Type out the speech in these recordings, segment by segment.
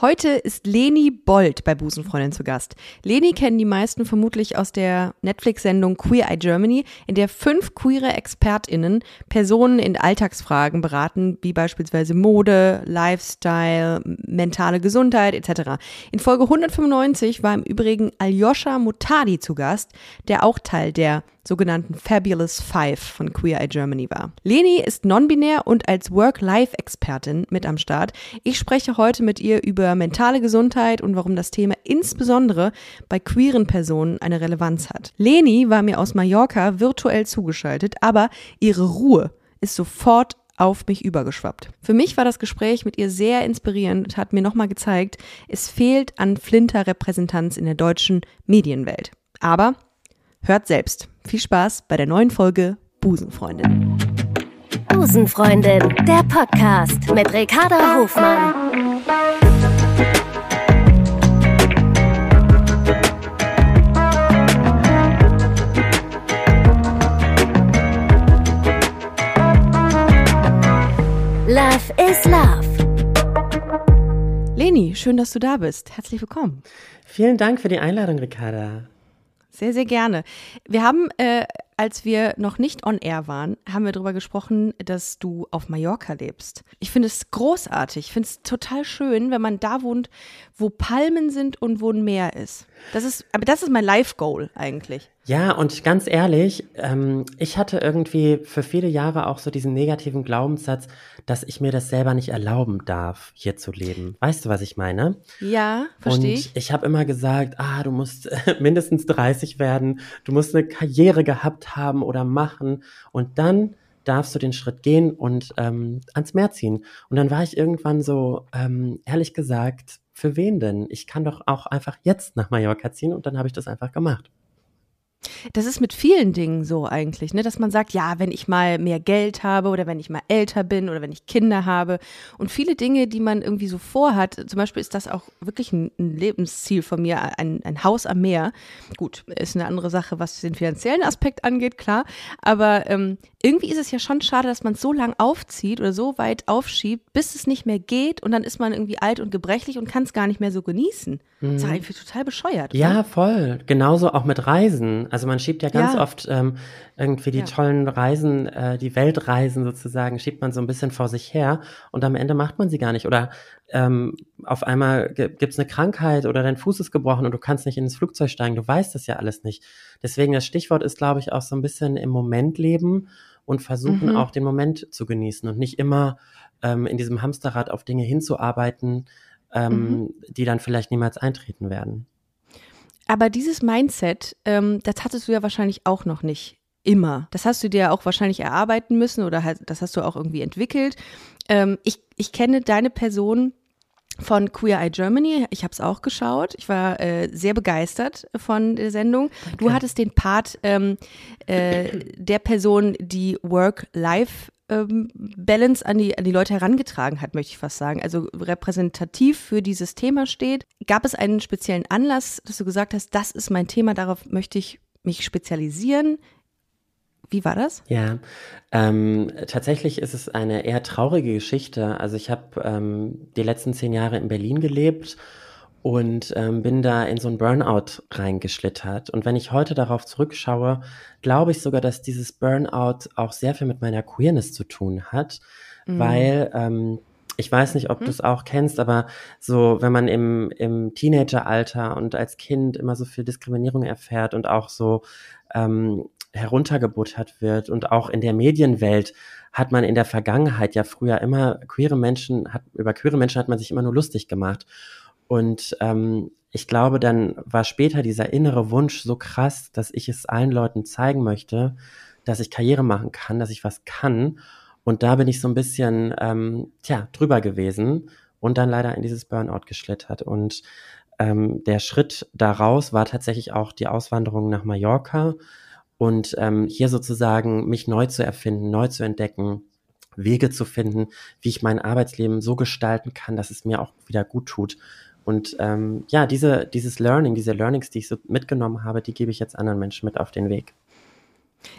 Heute ist Leni Bold bei Busenfreundin zu Gast. Leni kennen die meisten vermutlich aus der Netflix-Sendung Queer Eye Germany, in der fünf queere ExpertInnen Personen in Alltagsfragen beraten, wie beispielsweise Mode, Lifestyle, mentale Gesundheit etc. In Folge 195 war im Übrigen Aljoscha Mutadi zu Gast, der auch Teil der sogenannten Fabulous Five von Queer Eye Germany war. Leni ist non-binär und als Work-Life-Expertin mit am Start. Ich spreche heute mit ihr über mentale Gesundheit und warum das Thema insbesondere bei queeren Personen eine Relevanz hat. Leni war mir aus Mallorca virtuell zugeschaltet, aber ihre Ruhe ist sofort auf mich übergeschwappt. Für mich war das Gespräch mit ihr sehr inspirierend und hat mir nochmal gezeigt, es fehlt an Flinter-Repräsentanz in der deutschen Medienwelt. Aber hört selbst. Viel Spaß bei der neuen Folge Busenfreundin. Busenfreundin, der Podcast mit Ricarda Hofmann. Love is Love. Leni, schön, dass du da bist. Herzlich willkommen. Vielen Dank für die Einladung, Ricarda. Sehr, sehr gerne. Wir haben, äh, als wir noch nicht on air waren, haben wir darüber gesprochen, dass du auf Mallorca lebst. Ich finde es großartig. Ich finde es total schön, wenn man da wohnt, wo Palmen sind und wo ein Meer ist. Das ist, aber das ist mein Life-Goal eigentlich. Ja, und ganz ehrlich, ähm, ich hatte irgendwie für viele Jahre auch so diesen negativen Glaubenssatz, dass ich mir das selber nicht erlauben darf, hier zu leben. Weißt du, was ich meine? Ja, verstehe ich. Und ich habe immer gesagt, ah, du musst mindestens 30 werden, du musst eine Karriere gehabt haben oder machen und dann darfst du den Schritt gehen und ähm, ans Meer ziehen. Und dann war ich irgendwann so, ähm, ehrlich gesagt, für wen denn? Ich kann doch auch einfach jetzt nach Mallorca ziehen und dann habe ich das einfach gemacht. Das ist mit vielen Dingen so eigentlich, ne? dass man sagt, ja, wenn ich mal mehr Geld habe oder wenn ich mal älter bin oder wenn ich Kinder habe und viele Dinge, die man irgendwie so vorhat, zum Beispiel ist das auch wirklich ein, Lebensziel von mir, ein, ein Haus am Meer. Gut, ist eine andere Sache, was den finanziellen Aspekt angeht, klar, aber ähm, irgendwie ist es ja schon schade, dass man es so lang aufzieht oder so weit aufschiebt, bis es nicht mehr geht und dann ist man irgendwie alt und gebrechlich und kann es gar nicht mehr so genießen. Mhm. Das ist eigentlich total bescheuert. Ja, oder? voll. Genauso auch mit Reisen. Also man schiebt ja ganz ja. oft ähm, irgendwie die ja. tollen Reisen, äh, die Weltreisen sozusagen, schiebt man so ein bisschen vor sich her und am Ende macht man sie gar nicht. Oder ähm, auf einmal gibt's eine Krankheit oder dein Fuß ist gebrochen und du kannst nicht ins Flugzeug steigen. Du weißt das ja alles nicht. Deswegen das Stichwort ist, glaube ich, auch so ein bisschen im Moment leben und versuchen mhm. auch den Moment zu genießen und nicht immer ähm, in diesem Hamsterrad auf Dinge hinzuarbeiten, ähm, mhm. die dann vielleicht niemals eintreten werden. Aber dieses Mindset, ähm, das hattest du ja wahrscheinlich auch noch nicht immer. Das hast du dir auch wahrscheinlich erarbeiten müssen oder halt, das hast du auch irgendwie entwickelt. Ähm, ich, ich kenne deine Person von Queer Eye Germany. Ich habe es auch geschaut. Ich war äh, sehr begeistert von der Sendung. Du hattest den Part ähm, äh, der Person, die Work-Life ähm, Balance an die, an die Leute herangetragen hat, möchte ich fast sagen. Also repräsentativ für dieses Thema steht. Gab es einen speziellen Anlass, dass du gesagt hast, das ist mein Thema, darauf möchte ich mich spezialisieren? Wie war das? Ja, ähm, tatsächlich ist es eine eher traurige Geschichte. Also ich habe ähm, die letzten zehn Jahre in Berlin gelebt und ähm, bin da in so ein Burnout reingeschlittert. Und wenn ich heute darauf zurückschaue, glaube ich sogar, dass dieses Burnout auch sehr viel mit meiner Queerness zu tun hat, mhm. weil ähm, ich weiß nicht, ob mhm. du es auch kennst, aber so, wenn man im, im Teenageralter und als Kind immer so viel Diskriminierung erfährt und auch so ähm, heruntergebuttert wird und auch in der Medienwelt hat man in der Vergangenheit ja früher immer queere Menschen, hat, über queere Menschen hat man sich immer nur lustig gemacht. Und ähm, ich glaube, dann war später dieser innere Wunsch so krass, dass ich es allen Leuten zeigen möchte, dass ich Karriere machen kann, dass ich was kann. Und da bin ich so ein bisschen, ähm, tja, drüber gewesen und dann leider in dieses Burnout geschlittert. Und ähm, der Schritt daraus war tatsächlich auch die Auswanderung nach Mallorca und ähm, hier sozusagen mich neu zu erfinden, neu zu entdecken, Wege zu finden, wie ich mein Arbeitsleben so gestalten kann, dass es mir auch wieder gut tut. Und ähm, ja, diese, dieses Learning, diese Learnings, die ich so mitgenommen habe, die gebe ich jetzt anderen Menschen mit auf den Weg.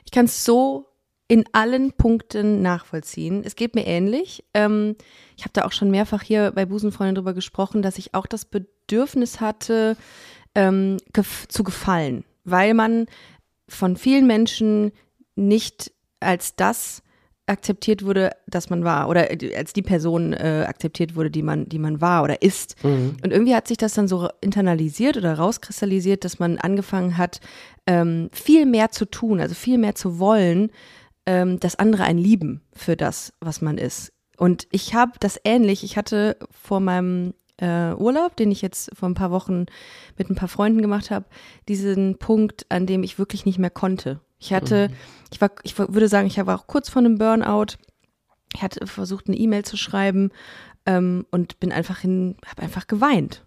Ich kann es so in allen Punkten nachvollziehen. Es geht mir ähnlich. Ähm, ich habe da auch schon mehrfach hier bei Busenfreunden drüber gesprochen, dass ich auch das Bedürfnis hatte, ähm, gef zu gefallen, weil man von vielen Menschen nicht als das akzeptiert wurde, dass man war oder als die Person äh, akzeptiert wurde, die man, die man war oder ist. Mhm. Und irgendwie hat sich das dann so internalisiert oder rauskristallisiert, dass man angefangen hat, ähm, viel mehr zu tun, also viel mehr zu wollen, ähm, dass andere einen lieben für das, was man ist. Und ich habe das ähnlich. Ich hatte vor meinem äh, Urlaub, den ich jetzt vor ein paar Wochen mit ein paar Freunden gemacht habe, diesen Punkt, an dem ich wirklich nicht mehr konnte. Ich hatte, mhm. ich war, ich würde sagen, ich war auch kurz vor einem Burnout. Ich hatte versucht, eine E-Mail zu schreiben ähm, und bin einfach hin, habe einfach geweint.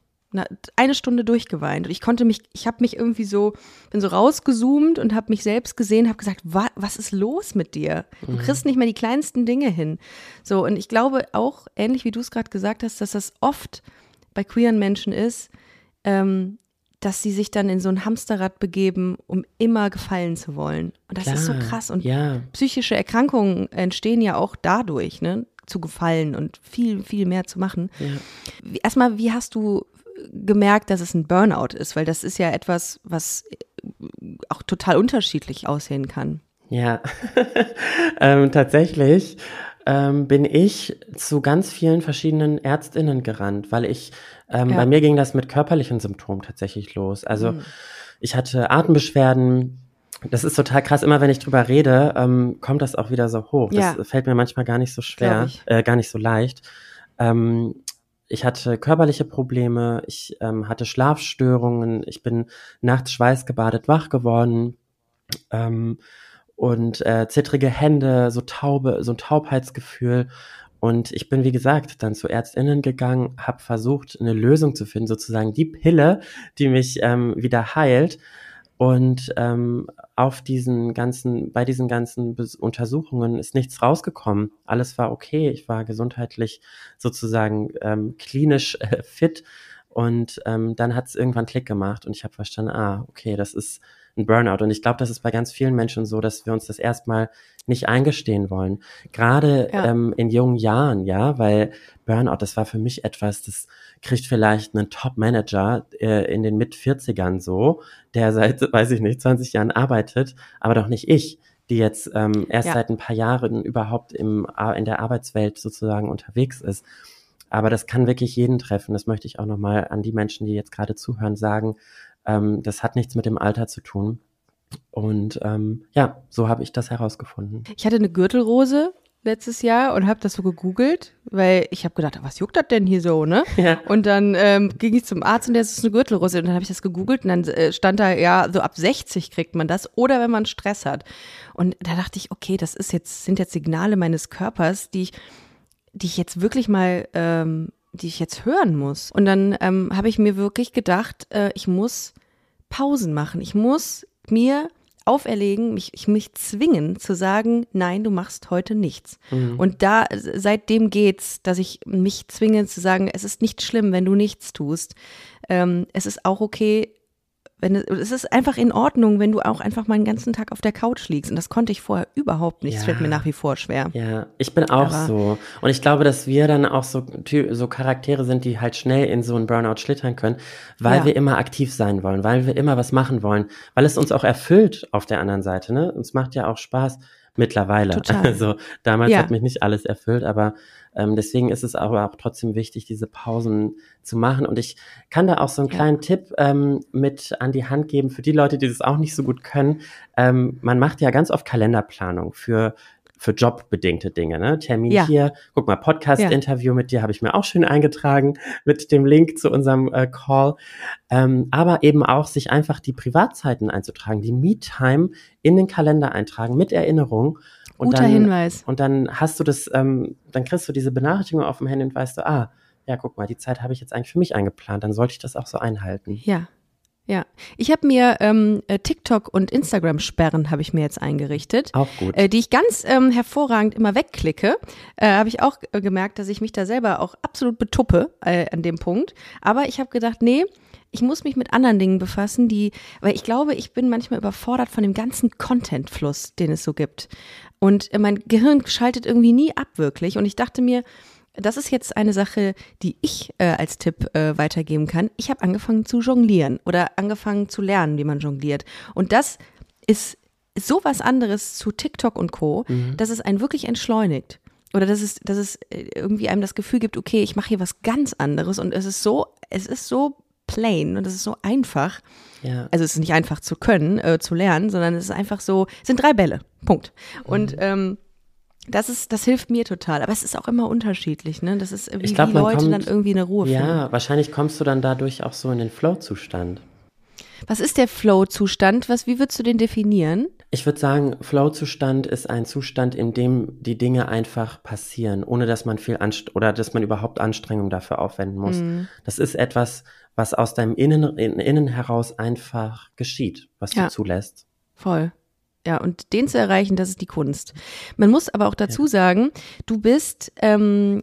Eine Stunde durchgeweint. Und ich konnte mich, ich habe mich irgendwie so, bin so rausgezoomt und habe mich selbst gesehen, habe gesagt, wa, was ist los mit dir? Du mhm. kriegst nicht mehr die kleinsten Dinge hin. So, und ich glaube auch, ähnlich wie du es gerade gesagt hast, dass das oft bei queeren Menschen ist, ähm, dass sie sich dann in so ein Hamsterrad begeben, um immer gefallen zu wollen. Und das Klar, ist so krass. Und ja. psychische Erkrankungen entstehen ja auch dadurch, ne? zu gefallen und viel, viel mehr zu machen. Ja. Erstmal, wie hast du gemerkt, dass es ein Burnout ist? Weil das ist ja etwas, was auch total unterschiedlich aussehen kann. Ja, ähm, tatsächlich ähm, bin ich zu ganz vielen verschiedenen Ärztinnen gerannt, weil ich, ähm, ja. bei mir ging das mit körperlichen Symptomen tatsächlich los. Also mhm. ich hatte Atembeschwerden. Das ist total krass. Immer wenn ich drüber rede, ähm, kommt das auch wieder so hoch. Ja. Das fällt mir manchmal gar nicht so schwer, äh, gar nicht so leicht. Ähm, ich hatte körperliche Probleme, ich ähm, hatte Schlafstörungen, ich bin nachts schweißgebadet wach geworden. Ähm, und äh, zittrige Hände, so taube, so ein Taubheitsgefühl. Und ich bin, wie gesagt, dann zu Ärztinnen gegangen, habe versucht, eine Lösung zu finden, sozusagen die Pille, die mich ähm, wieder heilt. Und ähm, auf diesen ganzen, bei diesen ganzen Untersuchungen ist nichts rausgekommen. Alles war okay. Ich war gesundheitlich sozusagen ähm, klinisch äh, fit. Und ähm, dann hat es irgendwann Klick gemacht und ich habe verstanden, ah, okay, das ist ein Burnout. Und ich glaube, das ist bei ganz vielen Menschen so, dass wir uns das erstmal nicht eingestehen wollen. Gerade ja. ähm, in jungen Jahren, ja, weil Burnout, das war für mich etwas, das kriegt vielleicht einen Top-Manager äh, in den Mit-40ern so, der seit, weiß ich nicht, 20 Jahren arbeitet, aber doch nicht ich die jetzt ähm, erst ja. seit ein paar Jahren überhaupt im, in der Arbeitswelt sozusagen unterwegs ist. Aber das kann wirklich jeden treffen. Das möchte ich auch nochmal an die Menschen, die jetzt gerade zuhören, sagen. Ähm, das hat nichts mit dem Alter zu tun. Und ähm, ja, so habe ich das herausgefunden. Ich hatte eine Gürtelrose letztes Jahr und habe das so gegoogelt, weil ich habe gedacht, was juckt das denn hier so, ne? Ja. Und dann ähm, ging ich zum Arzt und der ist eine Gürtelrose und dann habe ich das gegoogelt und dann äh, stand da ja so ab 60 kriegt man das oder wenn man Stress hat. Und da dachte ich, okay, das ist jetzt sind jetzt Signale meines Körpers, die ich die ich jetzt wirklich mal ähm, die ich jetzt hören muss. Und dann ähm, habe ich mir wirklich gedacht, äh, ich muss Pausen machen. Ich muss mir auferlegen, mich, ich mich zwingen zu sagen, nein, du machst heute nichts. Mhm. Und da, seitdem geht's, dass ich mich zwinge zu sagen, es ist nicht schlimm, wenn du nichts tust. Ähm, es ist auch okay, wenn es, es ist einfach in Ordnung, wenn du auch einfach mal einen ganzen Tag auf der Couch liegst. Und das konnte ich vorher überhaupt nicht. Es fällt mir nach wie vor schwer. Ja, ich bin auch Aber so. Und ich glaube, dass wir dann auch so, so Charaktere sind, die halt schnell in so einen Burnout schlittern können, weil ja. wir immer aktiv sein wollen, weil wir immer was machen wollen, weil es uns auch erfüllt auf der anderen Seite. Ne? Uns macht ja auch Spaß mittlerweile. Total. Also damals ja. hat mich nicht alles erfüllt, aber ähm, deswegen ist es aber auch trotzdem wichtig, diese Pausen zu machen. Und ich kann da auch so einen kleinen ja. Tipp ähm, mit an die Hand geben für die Leute, die das auch nicht so gut können. Ähm, man macht ja ganz oft Kalenderplanung für für jobbedingte Dinge, ne? Termin ja. hier, guck mal, Podcast-Interview ja. mit dir habe ich mir auch schön eingetragen mit dem Link zu unserem äh, Call. Ähm, aber eben auch sich einfach die Privatzeiten einzutragen, die Me-Time in den Kalender eintragen mit Erinnerung und Guter dann, Hinweis. Und dann hast du das, ähm, dann kriegst du diese Benachrichtigung auf dem Handy und weißt du, ah, ja, guck mal, die Zeit habe ich jetzt eigentlich für mich eingeplant, dann sollte ich das auch so einhalten. Ja. Ja, ich habe mir ähm, äh, TikTok und Instagram Sperren habe ich mir jetzt eingerichtet, Auch gut. äh, die ich ganz ähm, hervorragend immer wegklicke. Äh, habe ich auch äh, gemerkt, dass ich mich da selber auch absolut betuppe äh, an dem Punkt. Aber ich habe gedacht, nee, ich muss mich mit anderen Dingen befassen, die, weil ich glaube, ich bin manchmal überfordert von dem ganzen Contentfluss, den es so gibt. Und mein Gehirn schaltet irgendwie nie ab wirklich. Und ich dachte mir, das ist jetzt eine Sache, die ich äh, als Tipp äh, weitergeben kann. Ich habe angefangen zu jonglieren oder angefangen zu lernen, wie man jongliert. Und das ist so was anderes zu TikTok und Co., dass es einen wirklich entschleunigt. Oder dass es, dass es äh, irgendwie einem das Gefühl gibt, okay, ich mache hier was ganz anderes und es ist so, es ist so plain und es ist so einfach. ja. Also es ist nicht einfach zu können, äh, zu lernen, sondern es ist einfach so, es sind drei Bälle. Punkt. Und ähm, das ist, das hilft mir total. Aber es ist auch immer unterschiedlich, ne? Das ist wie, Ich glaub, wie man Leute kommt- dann irgendwie eine Ruhe finden. Ja, wahrscheinlich kommst du dann dadurch auch so in den Flow-Zustand. Was ist der Flow-Zustand? Was, wie würdest du den definieren? Ich würde sagen, Flow-Zustand ist ein Zustand, in dem die Dinge einfach passieren, ohne dass man viel anst oder dass man überhaupt Anstrengung dafür aufwenden muss. Mhm. Das ist etwas, was aus deinem Innen, in, Innen heraus einfach geschieht, was Ja. du zulässt. Voll. Ja, und den zu erreichen, das ist die Kunst. Man muss aber auch dazu sagen, du bist, ähm,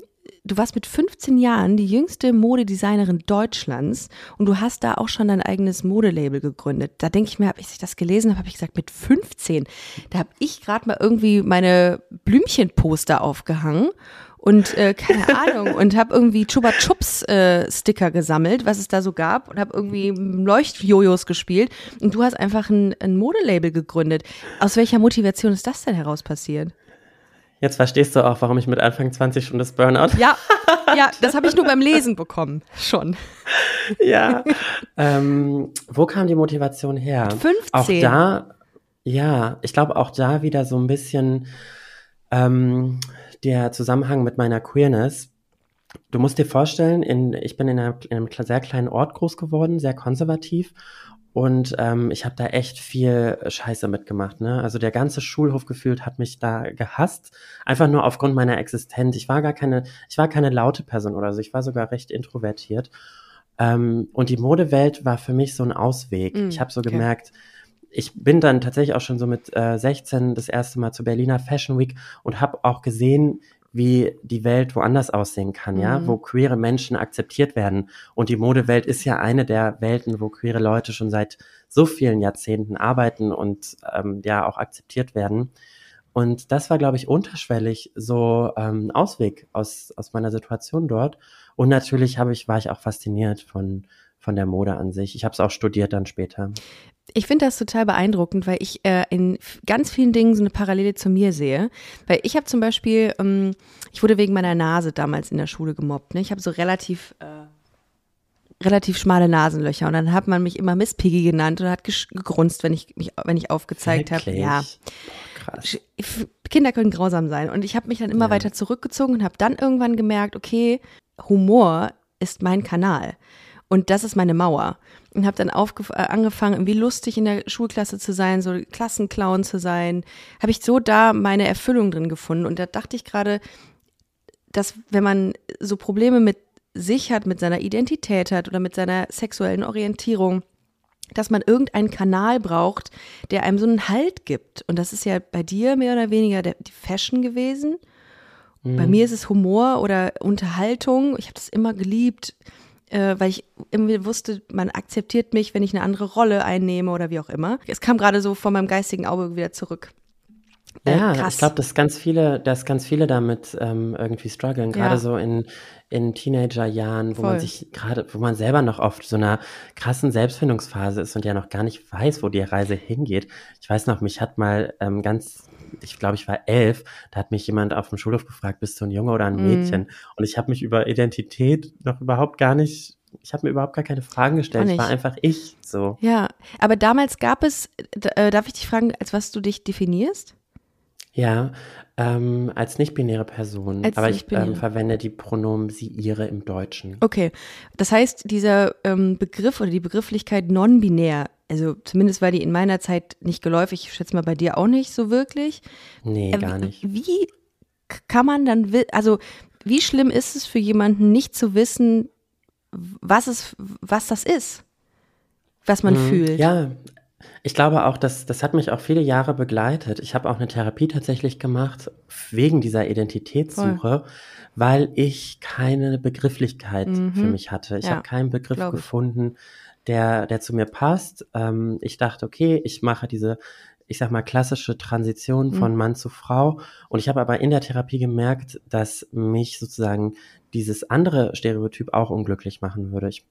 du warst mit 15 Jahren die jüngste Modedesignerin Deutschlands und du hast da auch schon dein eigenes Modelabel gegründet. Da denke ich mir, habe ich das gelesen habe, habe ich gesagt, mit 15, da habe ich gerade mal irgendwie meine Blümchenposter aufgehangen und äh, keine Ahnung und habe irgendwie Chupa Chups äh, Sticker gesammelt, was es da so gab und habe irgendwie Leuchtjojos gespielt und du hast einfach ein, ein Modelabel gegründet. Aus welcher Motivation ist das denn heraus passiert? Jetzt verstehst du auch, warum ich mit Anfang 20 schon das Burnout Ja, ja, das habe ich nur beim Lesen bekommen, schon. ja. ähm, wo kam die Motivation her? 15. Auch da, ja, ich glaube auch da wieder so ein bisschen ähm, der Zusammenhang mit meiner Queerness. Du musst dir vorstellen, in, ich bin in, einer, in einem sehr kleinen Ort groß geworden, sehr konservativ. Und ähm, ich habe da echt viel Scheiße mitgemacht. Ne? Also der ganze Schulhof gefühlt hat mich da gehasst, einfach nur aufgrund meiner Existenz. Ich war gar keine, ich war keine laute Person oder so. Ich war sogar recht introvertiert. Ähm, und die Modewelt war für mich so ein Ausweg. Mm, ich habe so okay. gemerkt, ich bin dann tatsächlich auch schon so mit äh, 16 das erste Mal zur Berliner Fashion Week und habe auch gesehen, wie die Welt woanders aussehen kann, ja, Mhm. wo queere Menschen akzeptiert werden. Und die Modewelt ist ja eine der Welten, wo queere Leute schon seit so vielen Jahrzehnten arbeiten und ähm, ja auch akzeptiert werden. Und das war, glaube ich, unterschwellig so ähm, ein Ausweg aus, aus meiner Situation dort. Und natürlich habe ich, war ich auch fasziniert von, von der Mode an sich. Ich habe es auch studiert dann später. Ich finde das total beeindruckend, weil ich äh, in ganz vielen Dingen so eine Parallele zu mir sehe. Weil ich habe zum Beispiel, ähm, ich wurde wegen meiner Nase damals in der Schule gemobbt. Ne? Ich habe so relativ, äh, relativ schmale Nasenlöcher und dann hat man mich immer Miss Piggy genannt und hat gegrunzt, wenn ich mich, wenn ich aufgezeigt habe. Ja, krass. Kinder können grausam sein. Und ich habe mich dann immer Ja. weiter zurückgezogen und habe dann irgendwann gemerkt, okay, Humor ist mein Kanal. Und das ist meine Mauer. Und habe dann aufgef- äh, angefangen, irgendwie lustig in der Schulklasse zu sein, so Klassenclown zu sein. Habe ich so da meine Erfüllung drin gefunden. Und da dachte ich gerade, dass wenn man so Probleme mit sich hat, mit seiner Identität hat oder mit seiner sexuellen Orientierung, dass man irgendeinen Kanal braucht, der einem so einen Halt gibt. Und das ist ja bei dir mehr oder weniger der, die Fashion gewesen. Bei mir ist es Humor oder Unterhaltung. Ich habe das immer geliebt, weil ich irgendwie wusste, man akzeptiert mich, wenn ich eine andere Rolle einnehme oder wie auch immer. Es kam gerade so vor meinem geistigen Auge wieder zurück. Äh, Ja, krass. ich glaube, dass ganz viele, dass ganz viele damit ähm, irgendwie strugglen, gerade Ja. so in, in Teenagerjahren, wo Voll. man sich gerade, wo man selber noch oft so einer krassen Selbstfindungsphase ist und ja noch gar nicht weiß, wo die Reise hingeht. Ich weiß noch, mich hat mal ähm, ganz, ich glaube, ich war elf, da hat mich jemand auf dem Schulhof gefragt, bist du ein Junge oder ein Mhm. Mädchen? Und ich habe mich über Identität noch überhaupt gar nicht, ich habe mir überhaupt gar keine Fragen gestellt. Ich war einfach ich so. Ja, aber damals gab es, äh, darf ich dich fragen, als was du dich definierst? Ja, ähm, als nicht-binäre Person. Als aber ich ähm, verwende die Pronomen sie, ihre im Deutschen. Okay, das heißt, dieser ähm, Begriff oder die Begrifflichkeit non-binär, also zumindest war die in meiner Zeit nicht geläufig, ich schätze mal bei dir auch nicht so wirklich. Nee, Äh, gar nicht. Wie kann man dann, also wie schlimm ist es für jemanden nicht zu wissen, was es, was das ist? was man mhm. fühlt. Ja, ich glaube auch, dass das hat mich auch viele Jahre begleitet. Ich habe auch eine Therapie tatsächlich gemacht wegen dieser Identitätssuche, Voll. weil ich keine Begrifflichkeit mhm. für mich hatte. Ich ja, habe keinen Begriff gefunden, der, der zu mir passt. Ähm, ich dachte, okay, ich mache diese, ich sag mal, klassische Transition von mhm. Mann zu Frau. Und ich habe aber in der Therapie gemerkt, dass mich sozusagen dieses andere Stereotyp auch unglücklich machen würde. Ich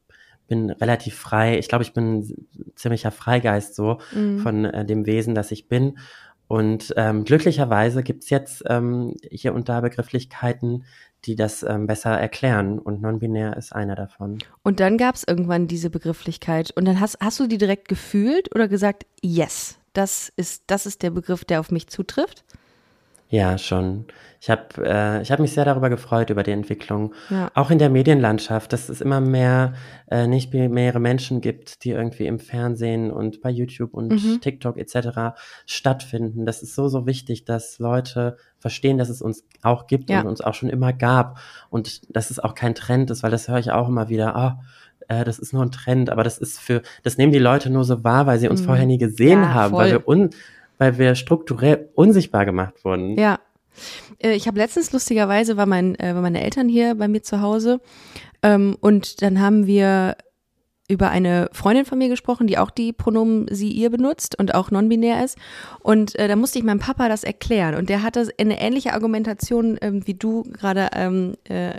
bin relativ frei. Ich glaube, ich bin ein ziemlicher Freigeist so mhm. von äh, dem Wesen, das ich bin. Und ähm, glücklicherweise gibt's jetzt ähm, hier und da Begrifflichkeiten, die das ähm, besser erklären. Und non-binär ist einer davon. Und dann gab's irgendwann diese Begrifflichkeit. Und dann hast, hast du die direkt gefühlt oder gesagt, yes, das ist, das ist der Begriff, der auf mich zutrifft? Ja, schon. Ich habe äh, ich hab mich sehr darüber gefreut, über die Entwicklung. Ja. Auch in der Medienlandschaft, dass es immer mehr äh, nicht mehrere Menschen gibt, die irgendwie im Fernsehen und bei YouTube und mhm. TikTok etc. stattfinden. Das ist so, so wichtig, dass Leute verstehen, dass es uns auch gibt ja. und uns auch schon immer gab. Und dass es auch kein Trend ist, weil das höre ich auch immer wieder. Ah, äh, das ist nur ein Trend, aber das ist für, das nehmen die Leute nur so wahr, weil sie uns mhm. vorher nie gesehen ja, haben, voll. weil wir un weil wir strukturell unsichtbar gemacht wurden. Ja. Äh, ich habe letztens lustigerweise war mein äh, waren meine Eltern hier bei mir zu Hause ähm, und dann haben wir über eine Freundin von mir gesprochen, die auch die Pronomen sie ihr benutzt und auch non-binär ist. Und äh, da musste ich meinem Papa das erklären. Und der hatte eine ähnliche Argumentation, ähm, wie du gerade ähm, äh,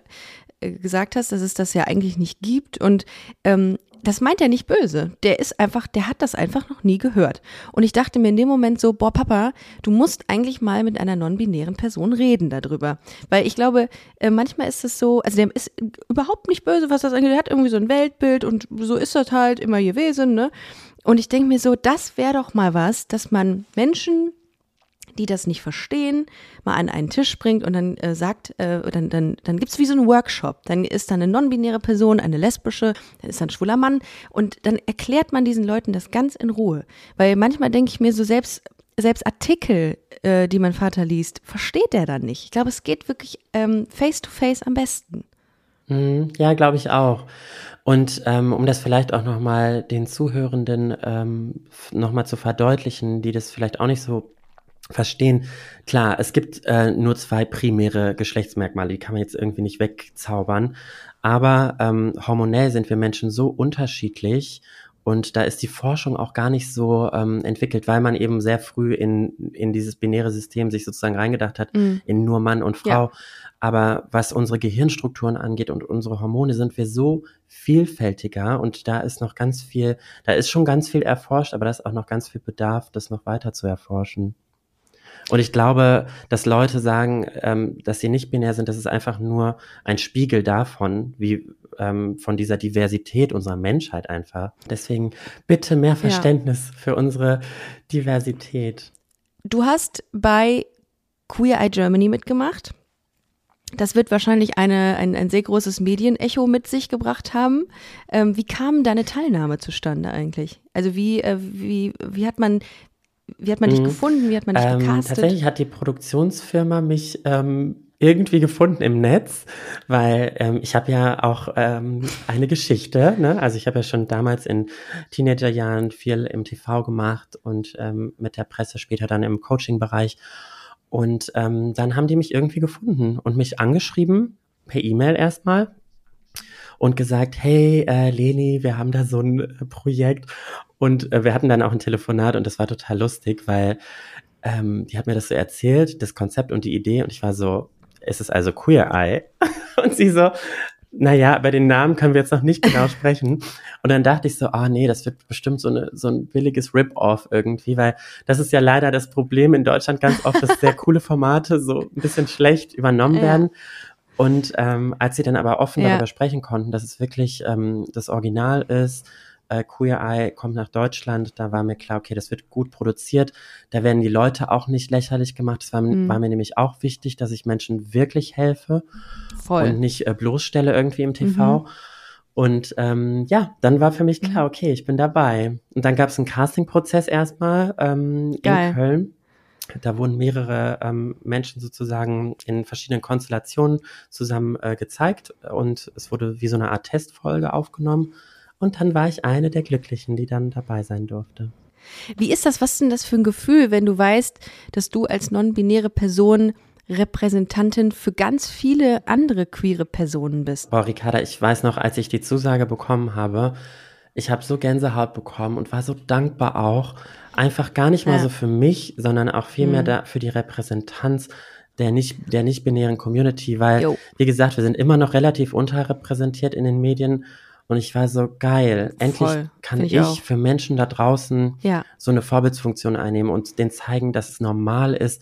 äh gesagt hast, dass es das ja eigentlich nicht gibt. Und ähm, das meint er nicht böse. Der ist einfach, der hat das einfach noch nie gehört. Und ich dachte mir in dem Moment so, boah, Papa, du musst eigentlich mal mit einer non-binären Person reden darüber. Weil ich glaube, äh, manchmal ist es so, also der ist überhaupt nicht böse, was das angeht. Der hat irgendwie so ein Weltbild und so ist das halt immer gewesen, ne? Und ich denke mir so, das wäre doch mal was, dass man Menschen die das nicht verstehen, mal an einen Tisch bringt und dann äh, sagt, äh, dann, dann, dann gibt es wie so einen Workshop. Dann ist da eine non-binäre Person, eine lesbische, dann ist da ein schwuler Mann und dann erklärt man diesen Leuten das ganz in Ruhe. Weil manchmal denke ich mir so, selbst, selbst Artikel, äh, die mein Vater liest, versteht er dann nicht. Ich glaube, es geht wirklich ähm, face to face am besten. Mhm, ja, glaube ich auch. Und ähm, um das vielleicht auch nochmal den Zuhörenden ähm, nochmal zu verdeutlichen, die das vielleicht auch nicht so verstehen. Klar, es gibt äh, nur zwei primäre Geschlechtsmerkmale, die kann man jetzt irgendwie nicht wegzaubern. Aber ähm, hormonell sind wir Menschen so unterschiedlich und da ist die Forschung auch gar nicht so ähm, entwickelt, weil man eben sehr früh in, in dieses binäre System sich sozusagen reingedacht hat, mm. in nur Mann und Frau. Ja. Aber was unsere Gehirnstrukturen angeht und unsere Hormone, sind wir so vielfältiger und da ist noch ganz viel, da ist schon ganz viel erforscht, aber da ist auch noch ganz viel Bedarf, das noch weiter zu erforschen. Und ich glaube, dass Leute sagen, ähm, dass sie nicht binär sind, das ist einfach nur ein Spiegel davon, wie ähm, von dieser Diversität unserer Menschheit einfach. Deswegen bitte mehr Verständnis ja. für unsere Diversität. Du hast bei Queer Eye Germany mitgemacht. Das wird wahrscheinlich eine, ein, ein sehr großes Medienecho mit sich gebracht haben. Ähm, wie kam deine Teilnahme zustande eigentlich? Also wie, äh, wie, wie hat man, wie hat man dich mhm. gefunden? Wie hat man dich ähm, gecastet? Tatsächlich hat die Produktionsfirma mich ähm, irgendwie gefunden im Netz, weil ähm, ich habe ja auch ähm, eine Geschichte. Ne? Also ich habe ja schon damals in Teenagerjahren viel im TV gemacht und ähm, mit der Presse später dann im Coaching-Bereich. Und ähm, dann haben die mich irgendwie gefunden und mich angeschrieben per E-Mail erstmal und gesagt, hey äh, Leni, wir haben da so ein äh, Projekt und äh, wir hatten dann auch ein Telefonat und das war total lustig, weil ähm, die hat mir das so erzählt, das Konzept und die Idee und ich war so, ist es also Queer Eye? und sie so, naja, bei den Namen können wir jetzt noch nicht genau sprechen. Und dann dachte ich so, ah oh, nee, das wird bestimmt so, eine, so ein billiges Rip-Off irgendwie, weil das ist ja leider das Problem in Deutschland ganz oft, dass sehr coole Formate so ein bisschen schlecht übernommen ja. werden. Und ähm, als sie dann aber offen ja. darüber sprechen konnten, dass es wirklich ähm, das Original ist, äh, Queer Eye kommt nach Deutschland, da war mir klar, okay, das wird gut produziert, da werden die Leute auch nicht lächerlich gemacht. Das war, mhm. war mir nämlich auch wichtig, dass ich Menschen wirklich helfe Voll. und nicht äh, bloßstelle irgendwie im TV. Mhm. Und ähm, ja, dann war für mich klar, mhm. okay, ich bin dabei. Und dann gab es einen Casting-Prozess erstmal ähm, in Köln. Da wurden mehrere ähm, Menschen sozusagen in verschiedenen Konstellationen zusammen äh, gezeigt und es wurde wie so eine Art Testfolge aufgenommen Und dann war ich eine der Glücklichen, die dann dabei sein durfte. Wie ist das? Was ist denn das für ein Gefühl, wenn du weißt, dass du als non-binäre Person Repräsentantin für ganz viele andere queere Personen bist? Boah, Ricarda, ich weiß noch, als ich die Zusage bekommen habe, ich habe so Gänsehaut bekommen und war so dankbar auch. Einfach gar nicht mal Ja. so für mich, sondern auch vielmehr Mhm. da für die Repräsentanz der nicht, der nicht-binären Community, weil, Jo. wie gesagt, wir sind immer noch relativ unterrepräsentiert in den Medien und ich war so geil. Endlich Voll. kann Find ich, ich für Menschen da draußen Ja. so eine Vorbildsfunktion einnehmen und denen zeigen, dass es normal ist.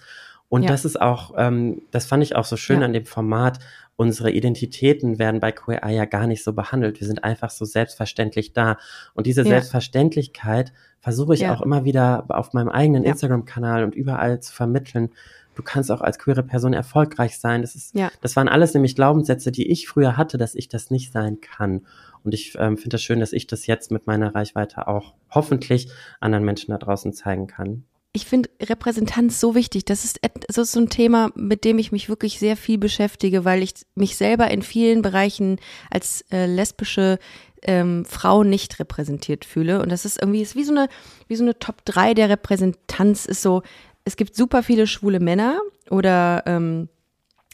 Und Ja. das ist auch, ähm, das fand ich auch so schön Ja. an dem Format. Unsere Identitäten werden bei Queer Eye ja gar nicht so behandelt. Wir sind einfach so selbstverständlich da. Und diese Ja. Selbstverständlichkeit versuche ich Ja. auch immer wieder auf meinem eigenen Ja. Instagram-Kanal und überall zu vermitteln. Du kannst auch als queere Person erfolgreich sein. Das ist, das waren alles nämlich Glaubenssätze, die ich früher hatte, dass ich das nicht sein kann. Und ich ähm, finde es das schön, dass ich das jetzt mit meiner Reichweite auch hoffentlich anderen Menschen da draußen zeigen kann. Ich finde Repräsentanz so wichtig. Das ist, so ein Thema, mit dem ich mich wirklich sehr viel beschäftige, weil ich mich selber in vielen Bereichen als äh, lesbische ähm, Frau nicht repräsentiert fühle. Und das ist irgendwie, ist wie so eine, wie so eine Top 3 der Repräsentanz ist so, es gibt super viele schwule Männer oder ähm,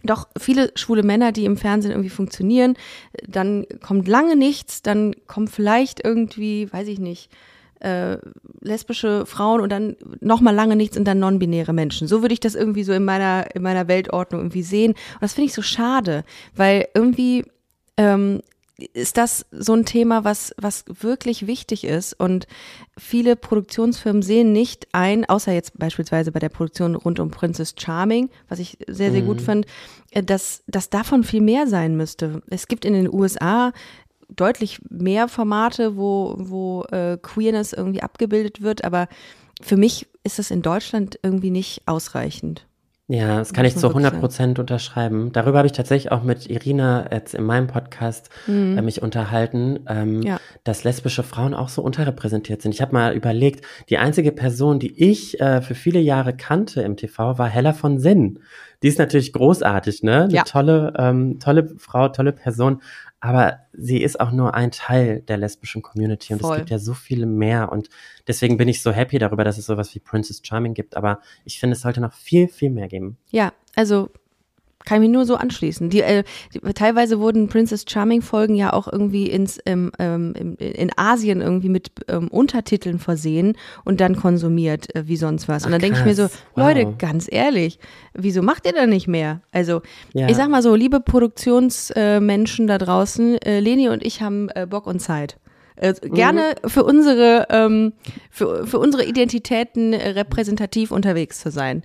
doch viele schwule Männer, die im Fernsehen irgendwie funktionieren. Dann kommt lange nichts, dann kommt vielleicht irgendwie, weiß ich nicht, äh, lesbische Frauen und dann noch mal lange nichts und dann non-binäre Menschen. So würde ich das irgendwie so in meiner in meiner Weltordnung irgendwie sehen. Und das finde ich so schade, weil irgendwie ähm, ist das so ein Thema, was, was wirklich wichtig ist. Und viele Produktionsfirmen sehen nicht ein, außer jetzt beispielsweise bei der Produktion rund um Princess Charming, was ich sehr, sehr gut finde, äh, dass, dass davon viel mehr sein müsste. Es gibt in den USA deutlich mehr Formate, wo, wo äh, Queerness irgendwie abgebildet wird, aber für mich ist das in Deutschland irgendwie nicht ausreichend. Ja, das kann ich zu man wirklich 100 Prozent unterschreiben. Darüber habe ich tatsächlich auch mit Irina jetzt in meinem Podcast äh, mich unterhalten, ähm, Mhm. Ja. dass lesbische Frauen auch so unterrepräsentiert sind. Ich habe mal überlegt, die einzige Person, die ich äh, für viele Jahre kannte im TV, war Hella von Sinn. Die ist natürlich großartig, ne? Eine Ja. tolle, ähm, tolle Frau, tolle Person. Aber sie ist auch nur ein Teil der lesbischen Community und Voll. es gibt ja so viele mehr und deswegen bin ich so happy darüber, dass es sowas wie Princess Charming gibt. Aber ich finde, es sollte noch viel, viel mehr geben. Ja, also kann ich mich nur so anschließen. Die, äh, die, teilweise wurden Princess Charming Folgen ja auch irgendwie ins ähm, ähm, in Asien irgendwie mit ähm, Untertiteln versehen und dann konsumiert äh, wie sonst was. Und dann denke ich mir so. Wow. Leute, ganz ehrlich, wieso macht ihr da nicht mehr? Also Ja. ich sag mal so, liebe Produktionsmenschen äh, da draußen, äh, Leni und ich haben äh, Bock und Zeit. Äh, gerne für unsere ähm, für, für unsere Identitäten äh, repräsentativ unterwegs zu sein.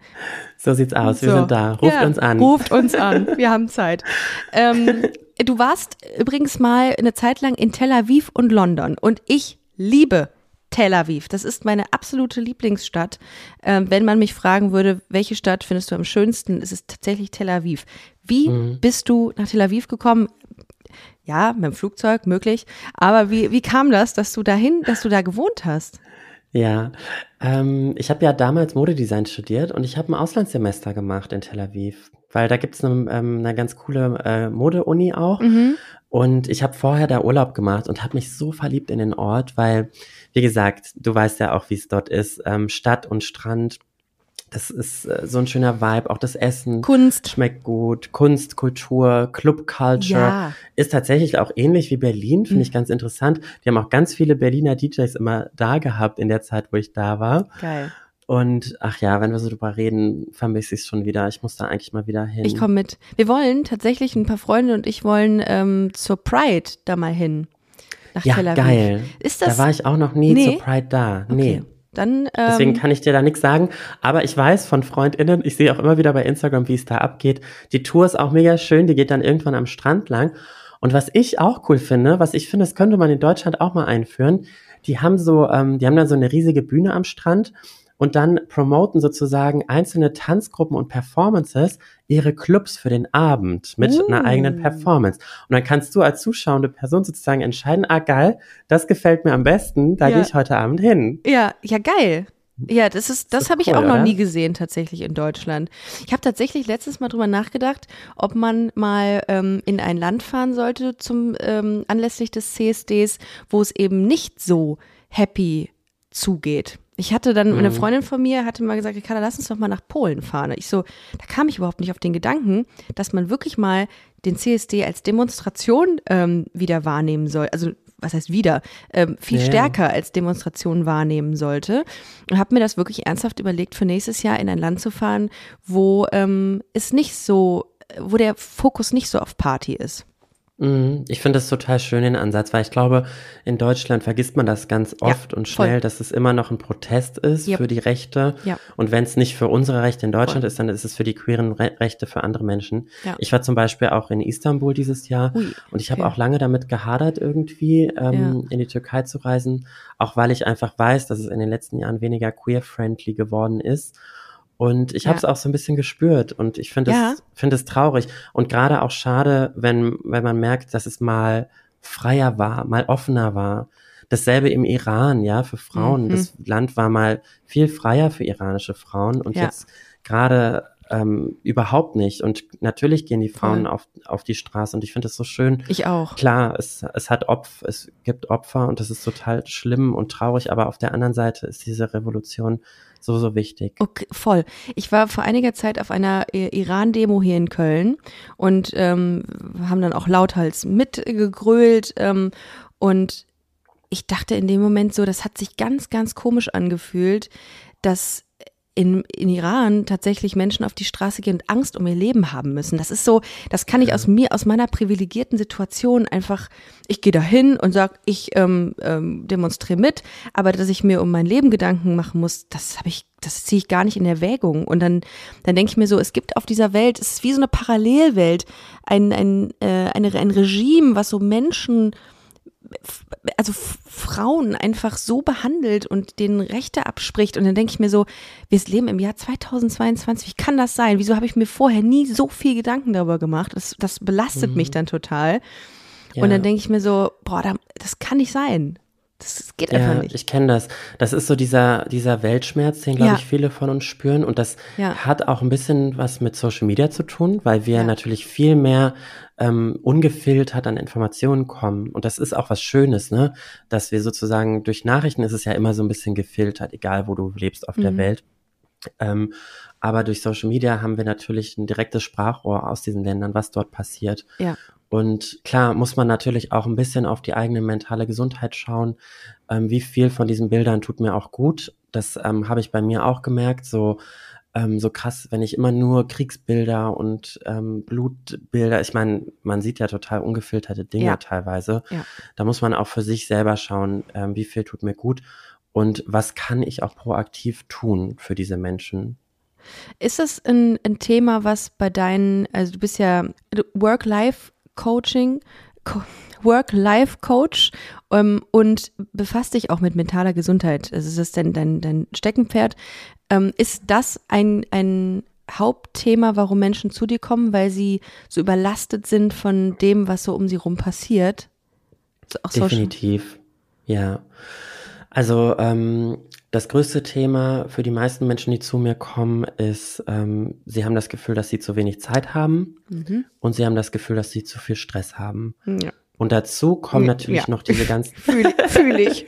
So sieht's aus. Wir So. sind da. Ruft Ja, uns an. Ruft uns an. Wir haben Zeit. Ähm, du warst übrigens mal eine Zeit lang in Tel Aviv und London und ich liebe Tel Aviv. Das ist meine absolute Lieblingsstadt. Ähm, wenn man mich fragen würde, welche Stadt findest du am schönsten, ist es tatsächlich Tel Aviv. Wie Mhm. bist du nach Tel Aviv gekommen? Ja, mit dem Flugzeug möglich. Aber wie, wie kam das, dass du dahin, dass du da gewohnt hast? Ja, ähm, ich habe ja damals Modedesign studiert und ich habe ein Auslandssemester gemacht in Tel Aviv, weil da gibt's eine, ähm, eine ganz coole äh, Mode-Uni auch. Und ich habe vorher da Urlaub gemacht und habe mich so verliebt in den Ort, weil, wie gesagt, du weißt ja auch, wie es dort ist, ähm, Stadt und Strand. Das ist äh, so ein schöner Vibe, auch das Essen. Kunst. Schmeckt gut, Kunst, Kultur, Club Culture. Ja. Ist tatsächlich auch ähnlich wie Berlin, finde ich ganz interessant. Die haben auch ganz viele Berliner DJs immer da gehabt in der Zeit, wo ich da war. Geil. Und ach ja, wenn wir so drüber reden, vermisse ich es schon wieder. Ich muss da eigentlich mal wieder hin. Ich komme mit. Wir wollen tatsächlich, ein paar Freunde und ich wollen ähm, zur Pride da mal hin. Nach Ja, Tel Aviv. geil. Ist das? da war ich auch noch nie Nee? zur Pride da. Nee. Dann, ähm, Deswegen kann ich dir da nichts sagen. Aber ich weiß von FreundInnen, ich sehe auch immer wieder bei Instagram, wie es da abgeht. Die Tour ist auch mega schön, die geht dann irgendwann am Strand lang. Und was ich auch cool finde, was ich finde, das könnte man in Deutschland auch mal einführen, die haben so, ähm, die haben dann so eine riesige Bühne am Strand und dann promoten sozusagen einzelne Tanzgruppen und Performances ihre Clubs für den Abend mit Uh. einer eigenen Performance. Und dann kannst du als zuschauende Person sozusagen entscheiden, ah geil, das gefällt mir am besten, da Ja. gehe ich heute Abend hin. ja, ja, geil. Ja, das ist, das ist habe ich cool, auch noch oder? nie gesehen tatsächlich in Deutschland. Ich habe tatsächlich letztes Mal drüber nachgedacht, ob man mal ähm, in ein Land fahren sollte zum ähm, anlässlich des CSDs, wo es eben nicht so happy zugeht. Ich hatte dann, eine Freundin von mir hatte mal gesagt, Ricarda, lass uns doch mal nach Polen fahren. Ich so, da kam ich überhaupt nicht auf den Gedanken, dass man wirklich mal den CSD als Demonstration ähm, wieder wahrnehmen soll. Also was heißt wieder, ähm, viel ja. stärker als Demonstration wahrnehmen sollte. Und habe mir das wirklich ernsthaft überlegt, für nächstes Jahr in ein Land zu fahren, wo ähm, es nicht so, wo der Fokus nicht so auf Party ist. Mhm. Ich finde das total schön, den Ansatz, weil ich glaube, in Deutschland vergisst man das ganz Ja, oft und schnell, voll. dass es immer noch ein Protest ist Ja. für die Rechte. Ja. Und wenn es nicht für unsere Rechte in Deutschland Voll. ist, dann ist es für die queeren Re Rechte für andere Menschen. Ja. Ich war zum Beispiel auch in Istanbul dieses Jahr Ui, und ich habe okay. auch lange damit gehadert, irgendwie ähm, in die Türkei zu reisen, auch weil ich einfach weiß, dass es in den letzten Jahren weniger queer-friendly geworden ist. Und ich Ja. habe es auch so ein bisschen gespürt und ich finde Ja. es finde es traurig und gerade auch schade, wenn wenn man merkt, dass es mal freier war, mal offener war. Dasselbe im Iran, ja, für Frauen. Mhm. Das Land war mal viel freier für iranische Frauen und Ja. jetzt gerade ähm, überhaupt nicht. Und natürlich gehen die Frauen Voll. auf, auf die Straße und ich finde es so schön. Ich auch. Klar, es, es hat Opf, es gibt Opfer und das ist total schlimm und traurig, aber auf der anderen Seite ist diese Revolution so, so wichtig. Okay, voll. Ich war vor einiger Zeit auf einer I- Iran-Demo hier in Köln und ähm, haben dann auch lauthals mitgegrölt ähm, und ich dachte in dem Moment so, das hat sich ganz, ganz komisch angefühlt, dass in, in Iran tatsächlich Menschen auf die Straße gehen und Angst um ihr Leben haben müssen. Das ist so, das kann ich aus mir, aus meiner privilegierten Situation einfach, ich gehe da hin und sag, ich ähm, ähm, demonstriere mit, aber dass ich mir um mein Leben Gedanken machen muss, das habe ich, das ziehe ich gar nicht in Erwägung. Und dann, dann denke ich mir so, es gibt auf dieser Welt, es ist wie so eine Parallelwelt, ein, ein, äh, eine, ein Regime, was so Menschen also Frauen einfach so behandelt und denen Rechte abspricht. Und dann denke ich mir so, wir leben im Jahr 2022, wie kann das sein? Wieso habe ich mir vorher nie so viel Gedanken darüber gemacht? Das, das belastet mich dann total. Ja. Und dann denke ich mir so, boah, da, das kann nicht sein. Das, geht Ja, einfach nicht. ich kenne das. Das ist so dieser, dieser Weltschmerz, den, glaube Ja. ich, viele von uns spüren. Und das Ja. hat auch ein bisschen was mit Social Media zu tun, weil wir Ja. natürlich viel mehr ähm, ungefiltert an Informationen kommen. Und das ist auch was Schönes, ne? Dass wir sozusagen durch Nachrichten ist es ja immer so ein bisschen gefiltert, egal wo du lebst auf der Mhm. Welt. Ähm, aber durch Social Media haben wir natürlich ein direktes Sprachrohr aus diesen Ländern, was dort passiert. Ja. Und klar muss man natürlich auch ein bisschen auf die eigene mentale Gesundheit schauen. Ähm, wie viel von diesen Bildern tut mir auch gut? Das ähm, habe ich bei mir auch gemerkt. So, ähm, so krass, wenn ich immer nur Kriegsbilder und ähm, Blutbilder, ich meine, man sieht ja total ungefilterte Dinge Ja. teilweise. Ja. Da muss man auch für sich selber schauen, ähm, wie viel tut mir gut und was kann ich auch proaktiv tun für diese Menschen. Ist das ein, ein Thema, was bei deinen, also du bist ja Work-Life-Coaching, Co Work-Life-Coach ähm, und befasst dich auch mit mentaler Gesundheit. Also ist das dein, dein, dein Steckenpferd. Ähm, ist das ein, ein Hauptthema, warum Menschen zu dir kommen, weil sie so überlastet sind von dem, was so um sie rum passiert? Auch Definitiv, ja. Also ähm, das größte Thema für die meisten Menschen, die zu mir kommen, ist, ähm, sie haben das Gefühl, dass sie zu wenig Zeit haben Mhm. und sie haben das Gefühl, dass sie zu viel Stress haben. Ja. Und dazu kommen natürlich ja. noch diese ganzen Fühle fühl ich.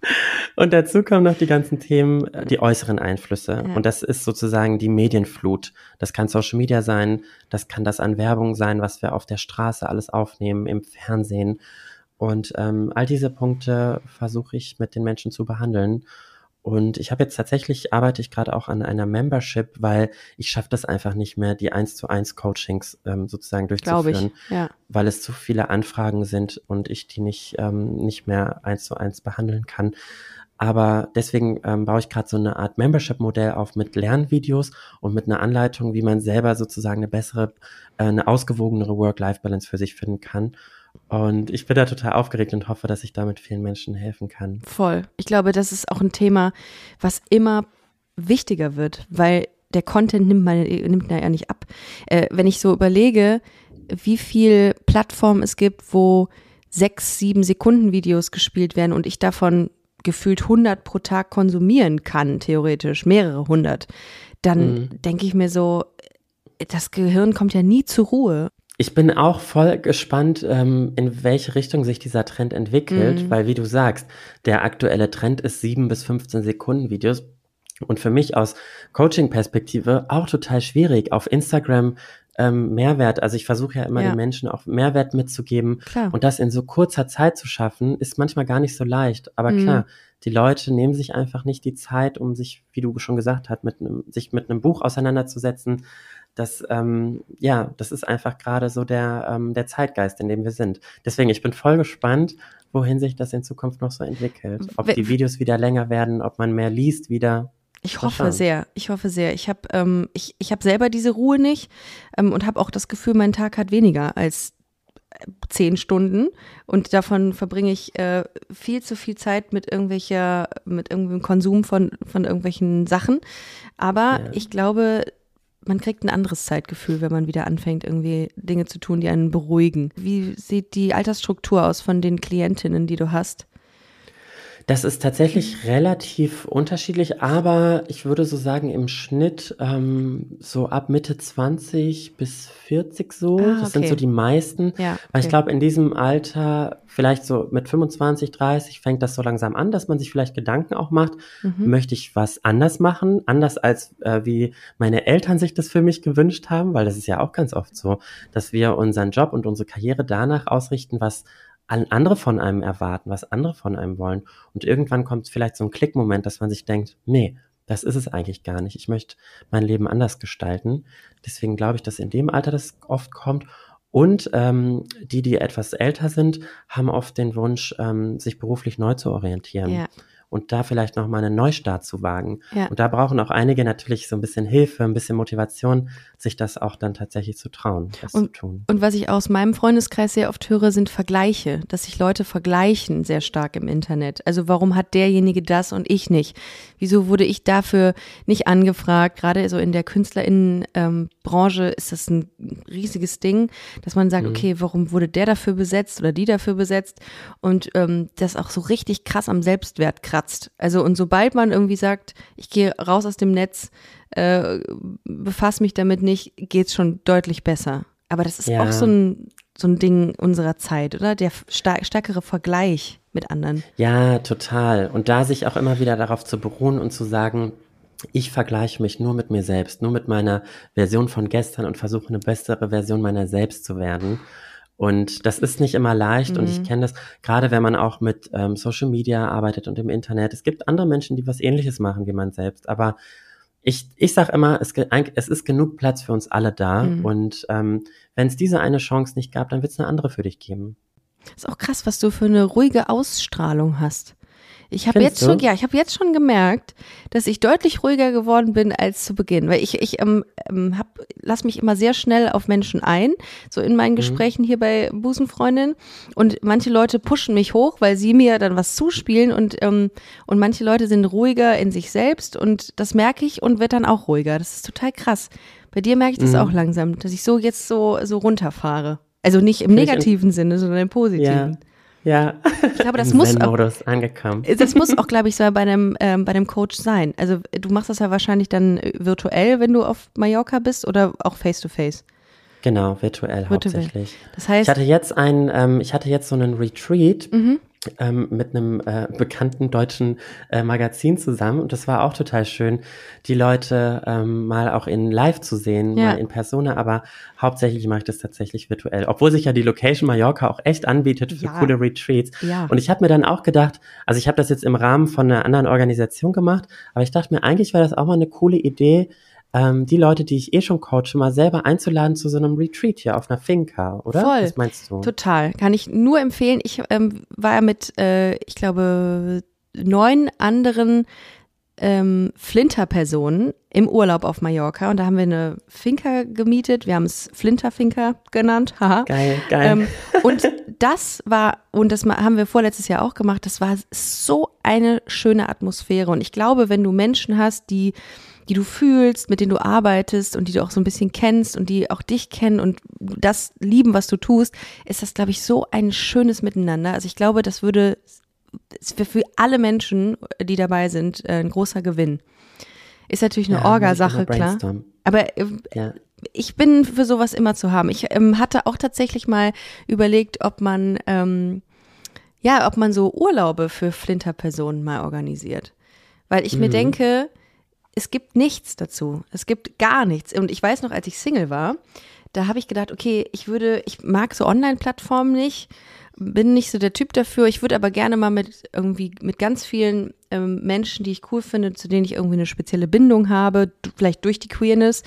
und dazu kommen noch die ganzen Themen, äh, die äußeren Einflüsse. Ja. Und das ist sozusagen die Medienflut. Das kann Social Media sein, das kann das an Werbung sein, was wir auf der Straße alles aufnehmen, im Fernsehen. Und ähm, all diese Punkte versuche ich mit den Menschen zu behandeln. Und ich habe jetzt tatsächlich, arbeite ich gerade auch an einer Membership, weil ich schaffe das einfach nicht mehr, die 1 zu 1 Coachings ähm, sozusagen durchzuführen ich. Ja. weil es zu viele Anfragen sind und ich die nicht, ähm, nicht mehr eins zu eins behandeln kann. Aber deswegen ähm, baue ich gerade so eine Art Membership-Modell auf mit Lernvideos und mit einer Anleitung, wie man selber sozusagen eine bessere, äh, eine ausgewogenere Work-Life-Balance für sich finden kann. Und ich bin da total aufgeregt und hoffe, dass ich damit vielen Menschen helfen kann. Voll. Ich glaube, das ist auch ein Thema, was immer wichtiger wird, weil der Content nimmt man nimmt ja nicht ab. Äh, wenn ich so überlege, wie viel Plattformen es gibt, wo sechs, sieben Sekunden Videos gespielt werden und ich davon gefühlt 100 pro Tag konsumieren kann, theoretisch, mehrere hundert, dann Mhm. denke ich mir so, das Gehirn kommt ja nie zur Ruhe. Ich bin auch voll gespannt, ähm, in welche Richtung sich dieser Trend entwickelt, Mhm. weil wie du sagst, der aktuelle Trend ist 7 bis 15 Sekunden Videos. Und für mich aus Coaching-Perspektive auch total schwierig, auf Instagram ähm, Mehrwert, also ich versuche ja immer Ja. den Menschen auch Mehrwert mitzugeben Klar. und das in so kurzer Zeit zu schaffen, ist manchmal gar nicht so leicht. Aber Mhm. klar, die Leute nehmen sich einfach nicht die Zeit, um sich, wie du schon gesagt hast, mit einem, sich mit einem Buch auseinanderzusetzen. Das, ähm, ja, das ist einfach gerade so der, ähm, der Zeitgeist, in dem wir sind. Deswegen, ich bin voll gespannt, wohin sich das in Zukunft noch so entwickelt. Ob die Videos wieder länger werden, ob man mehr liest wieder. Ich hoffe sehr. Ich hoffe sehr. Ich habe ähm, ich, ich hab selber diese Ruhe nicht ähm, und habe auch das Gefühl, mein Tag hat weniger als äh, zehn Stunden und davon verbringe ich äh, viel zu viel Zeit mit irgendwelcher, mit irgendeinem Konsum von, von irgendwelchen Sachen. Aber Ja. ich glaube, man kriegt ein anderes Zeitgefühl, wenn man wieder anfängt, irgendwie Dinge zu tun, die einen beruhigen. Wie sieht die Altersstruktur aus von den Klientinnen, die du hast? Das ist tatsächlich relativ unterschiedlich, aber ich würde so sagen, im Schnitt ähm, so ab Mitte 20 bis 40 so. Ah, Das sind okay. so die meisten. Ja, Weil ich okay. glaube, in diesem Alter, vielleicht so mit 25, 30, fängt das so langsam an, dass man sich vielleicht Gedanken auch macht, Mhm. möchte ich was anders machen, anders als äh, wie meine Eltern sich das für mich gewünscht haben, weil das ist ja auch ganz oft so, dass wir unseren Job und unsere Karriere danach ausrichten, was andere von einem erwarten, was andere von einem wollen. Und irgendwann kommt vielleicht so ein Klickmoment, dass man sich denkt, nee, das ist es eigentlich gar nicht. Ich möchte mein Leben anders gestalten. Deswegen glaube ich, dass in dem Alter das oft kommt. Und ähm, die, die etwas älter sind, haben oft den Wunsch, ähm, sich beruflich neu zu orientieren Ja, und da vielleicht nochmal einen Neustart zu wagen. Ja. Und da brauchen auch einige natürlich so ein bisschen Hilfe, ein bisschen Motivation, sich das auch dann tatsächlich zu trauen, das zu tun. Und was ich aus meinem Freundeskreis sehr oft höre, sind Vergleiche, dass sich Leute vergleichen sehr stark im Internet. Also warum hat derjenige das und ich nicht? Wieso wurde ich dafür nicht angefragt? Gerade so in der KünstlerInnen-Branche ist das ein riesiges Ding, dass man sagt, okay, warum wurde der dafür besetzt oder die dafür besetzt? Und ähm, das auch so richtig krass am Selbstwert kratzt. Also und sobald man irgendwie sagt, ich gehe raus aus dem Netz, äh, befasse mich damit nicht, geht's schon deutlich besser. Aber das ist Ja. auch so ein, so ein Ding unserer Zeit, oder? Der star stärkere Vergleich mit anderen. Ja, total. Und da sich auch immer wieder darauf zu beruhen und zu sagen, ich vergleiche mich nur mit mir selbst, nur mit meiner Version von gestern und versuche eine bessere Version meiner selbst zu werden. Und das ist nicht immer leicht und ich kenne das, gerade wenn man auch mit ähm, Social Media arbeitet und im Internet. Es gibt andere Menschen, die was ähnliches machen wie man selbst, aber ich, ich sage immer, es, es ist genug Platz für uns alle da Mhm. und ähm, wenn es diese eine Chance nicht gab, dann wird es eine andere für dich geben. Ist auch krass, was du für eine ruhige Ausstrahlung hast. Ich habe jetzt schon, du? ja, ich habe jetzt schon gemerkt, dass ich deutlich ruhiger geworden bin als zu Beginn, weil ich ich ähm, ähm, hab, lass mich immer sehr schnell auf Menschen ein, so in Mhm. meinen Gesprächen hier bei Busenfreundin und manche Leute pushen mich hoch, weil sie mir dann was zuspielen und ähm, und manche Leute sind ruhiger in sich selbst und das merke ich und wird dann auch ruhiger. Das ist total krass. Bei dir merke ich das Mhm. auch langsam, dass ich so jetzt so so runterfahre. Also nicht im in- negativen Sinne, sondern im positiven. Ja, Ich glaube, das im muss auch, angekommen. das muss auch, glaube ich, so bei einem, ähm, bei einem Coach sein. Also du machst das ja wahrscheinlich dann äh, virtuell, wenn du auf Mallorca bist oder auch face to face. Genau, virtuell, Virtuell. hauptsächlich. Das heißt, Ich hatte jetzt einen, ähm, ich hatte jetzt so einen Retreat Mhm. Ähm, mit einem äh, bekannten deutschen äh, Magazin zusammen und das war auch total schön, die Leute ähm, mal auch in Live zu sehen, Ja. mal in Persona, aber hauptsächlich mache ich das tatsächlich virtuell, obwohl sich ja die Location Mallorca auch echt anbietet für Ja. coole Retreats. Ja. Und ich habe mir dann auch gedacht, also ich habe das jetzt im Rahmen von einer anderen Organisation gemacht, aber ich dachte mir, eigentlich wäre das auch mal eine coole Idee, ähm, die Leute, die ich eh schon coache, mal selber einzuladen zu so einem Retreat hier auf einer Finca, oder? Voll. Was meinst du? Total. Kann ich nur empfehlen. Ich ähm, war ja mit, äh, ich glaube, neun anderen ähm, Flinter-Personen im Urlaub auf Mallorca und da haben wir eine Finca gemietet. Wir haben es Flinter-Finca genannt. Haha. Geil, geil. Ähm, und das war, und das haben wir vorletztes Jahr auch gemacht, das war so eine schöne Atmosphäre. Und ich glaube, wenn du Menschen hast, die, die du fühlst, mit denen du arbeitest und die du auch so ein bisschen kennst und die auch dich kennen und das lieben, was du tust, ist das, glaube ich, so ein schönes Miteinander. Also ich glaube, das würde für alle Menschen, die dabei sind, äh, ein großer Gewinn. Ist natürlich eine Ja, Orga-Sache, klar. Aber äh, Ja. ich bin für sowas immer zu haben. Ich ähm, hatte auch tatsächlich mal überlegt, ob man, ähm, ja, ob man so Urlaube für Flinterpersonen mal organisiert. Weil ich mir denke, es gibt nichts dazu. Es gibt gar nichts. Und ich weiß noch, als ich Single war, da habe ich gedacht, okay, ich würde, ich mag so Online-Plattformen nicht, bin nicht so der Typ dafür. Ich würde aber gerne mal mit irgendwie mit ganz vielen ähm, Menschen, die ich cool finde, zu denen ich irgendwie eine spezielle Bindung habe, vielleicht durch die Queerness,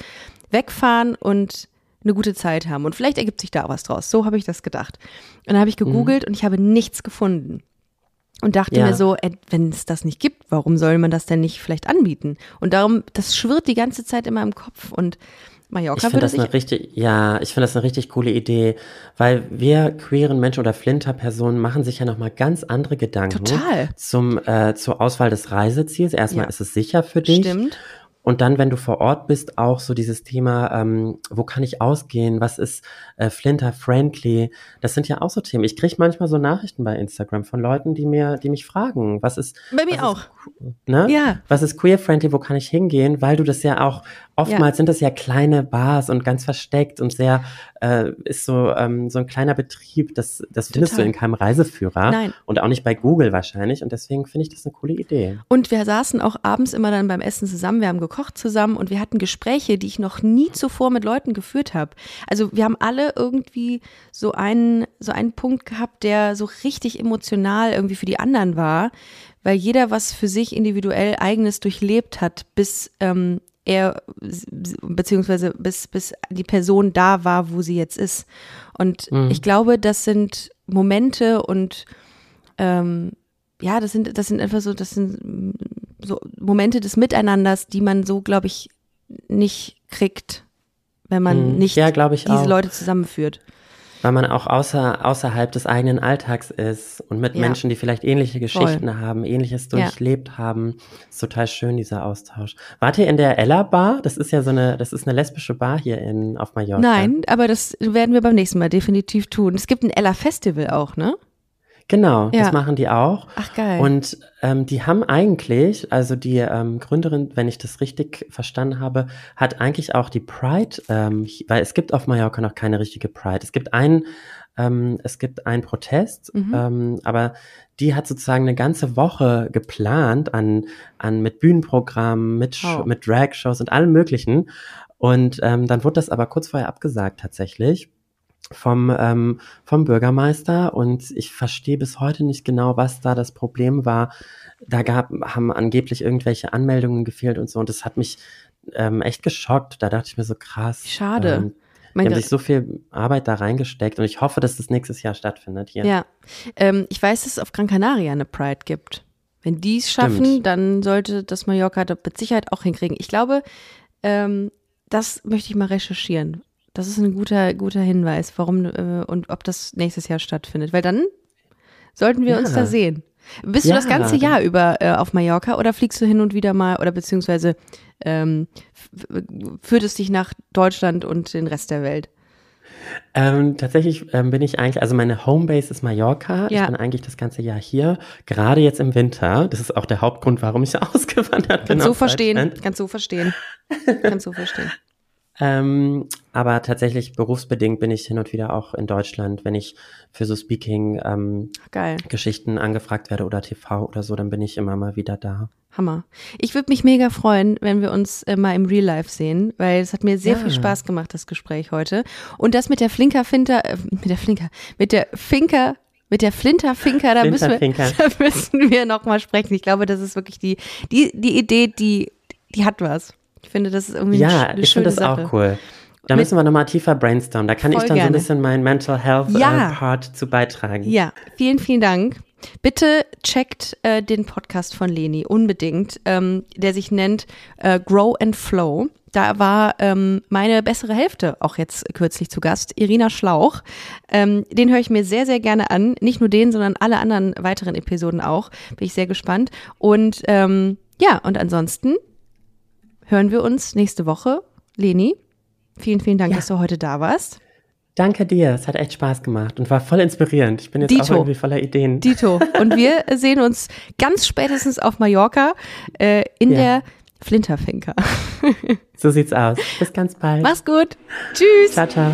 wegfahren und eine gute Zeit haben. Und vielleicht ergibt sich da was draus. So habe ich das gedacht. Und dann habe ich gegoogelt und ich habe nichts gefunden. Und dachte Ja. mir so, äh, wenn es das nicht gibt, warum soll man das denn nicht vielleicht anbieten? Und darum, das schwirrt die ganze Zeit in meinem Kopf. Und Ich Mallorca finde würde das eine richtig, ja, ich finde das eine richtig coole Idee, weil wir queeren Menschen oder Flinter-Personen machen sich ja nochmal ganz andere Gedanken Total. zum äh, zur Auswahl des Reiseziels. Erstmal Ja. ist es sicher für dich. Stimmt. Und dann, wenn du vor Ort bist, auch so dieses Thema, ähm, wo kann ich ausgehen? Was ist äh, Flinter-friendly? Das sind ja auch so Themen. Ich kriege manchmal so Nachrichten bei Instagram von Leuten, die mir, die mich fragen, was ist, Bei mir auch. Ist, ne? Ja. Was ist queer-friendly? Wo kann ich hingehen? Weil du das ja auch, oftmals sind das ja kleine Bars und ganz versteckt und sehr, äh, ist so, ähm, so ein kleiner Betrieb. Das, das findest Total. du in keinem Reiseführer. Nein. Und auch nicht bei Google wahrscheinlich. Und deswegen finde ich das eine coole Idee. Und wir saßen auch abends immer dann beim Essen zusammen. Wir haben gekocht zusammen und wir hatten Gespräche, die ich noch nie zuvor mit Leuten geführt habe. Also wir haben alle irgendwie so einen, so einen Punkt gehabt, der so richtig emotional irgendwie für die anderen war, weil jeder was für sich individuell eigenes durchlebt hat, bis ähm, er beziehungsweise bis bis die Person da war, wo sie jetzt ist. Und ich glaube, das sind Momente und ähm, ja, das sind, das sind einfach so, das sind so Momente des Miteinanders, die man so, glaube ich, nicht kriegt, wenn man Mhm. nicht Ja, diese auch. Leute zusammenführt. Weil man auch außer, außerhalb des eigenen Alltags ist und mit Ja. Menschen, die vielleicht ähnliche Geschichten haben, ähnliches Ja. durchlebt haben. Ist total schön, dieser Austausch. Wart ihr in der Ella Bar? Das ist ja so eine, das ist eine lesbische Bar hier in, auf Mallorca. Nein, aber das werden wir beim nächsten Mal definitiv tun. Es gibt ein Ella Festival auch, ne? Genau, Ja. das machen die auch. Ach geil. Und ähm, die haben eigentlich, also die ähm, Gründerin, wenn ich das richtig verstanden habe, hat eigentlich auch die Pride, ähm, weil es gibt auf Mallorca noch keine richtige Pride. Es gibt einen, ähm, es gibt einen Protest, Mhm. ähm, aber die hat sozusagen eine ganze Woche geplant an, an mit Bühnenprogrammen, mit, Oh. mit Drag-Shows und allem möglichen. Und ähm, dann wurde das aber kurz vorher abgesagt tatsächlich vom, ähm, vom Bürgermeister und ich verstehe bis heute nicht genau, was da das Problem war. Da gab, haben angeblich irgendwelche Anmeldungen gefehlt und so und das hat mich ähm, echt geschockt. Da dachte ich mir so krass. Schade. Ähm, die haben sich so viel Arbeit da reingesteckt und ich hoffe, dass das nächstes Jahr stattfindet hier. Ja, ähm, ich weiß, dass es auf Gran Canaria eine Pride gibt. Wenn die es schaffen, Stimmt. dann sollte das Mallorca da mit Sicherheit auch hinkriegen. Ich glaube, ähm, das möchte ich mal recherchieren. Das ist ein guter, guter Hinweis, warum äh, und ob das nächstes Jahr stattfindet. Weil dann sollten wir Ja. uns da sehen. Bist du Ja, das ganze Jahr über äh, auf Mallorca oder fliegst du hin und wieder mal oder beziehungsweise ähm, führt es dich nach Deutschland und den Rest der Welt? Ähm, tatsächlich ähm, bin ich eigentlich, also meine Homebase ist Mallorca. Ja. Ich bin eigentlich das ganze Jahr hier, gerade jetzt im Winter. Das ist auch der Hauptgrund, warum ich ausgewandert bin. Kannst so verstehen. Kannst so verstehen. Kannst so verstehen. Ähm, aber tatsächlich berufsbedingt bin ich hin und wieder auch in Deutschland, wenn ich für so Speaking-Geschichten Geil. angefragt werde oder TV oder so, dann bin ich immer mal wieder da. Hammer. Ich würde mich mega freuen, wenn wir uns äh, mal im Real Life sehen, weil es hat mir sehr Ja. viel Spaß gemacht, das Gespräch heute. Und das mit der Flinker Finter, äh, mit der Flinker, mit der Finker, mit der Flinter Finker, da müssen wir, Flinterfinker. da müssen wir noch mal sprechen. Ich glaube, das ist wirklich die, die, die Idee, die, die hat was. Ich finde, das ist irgendwie eine, Ja, eine ich schöne finde das Sache. auch cool. Da Mit- müssen wir nochmal tiefer brainstormen. Da kann ich dann so gerne. ein bisschen meinen Mental Health Ja. äh, Part zu beitragen. Ja, vielen, vielen Dank. Bitte checkt äh, den Podcast von Leni unbedingt, ähm, der sich nennt äh, Grow and Flow. Da war ähm, meine bessere Hälfte auch jetzt kürzlich zu Gast, Irina Schlauch. Ähm, den höre ich mir sehr, sehr gerne an. Nicht nur den, sondern alle anderen weiteren Episoden auch. Bin ich sehr gespannt. Und ähm, ja, und ansonsten hören wir uns nächste Woche. Leni, vielen, vielen Dank, Ja. dass du heute da warst. Danke dir, es hat echt Spaß gemacht und war voll inspirierend. Ich bin jetzt Dito. auch irgendwie voller Ideen. Dito. Und wir sehen uns ganz spätestens auf Mallorca äh, in Ja. der Flinterfinker. So sieht's aus. Bis ganz bald. Mach's gut. Tschüss. Ciao, ciao.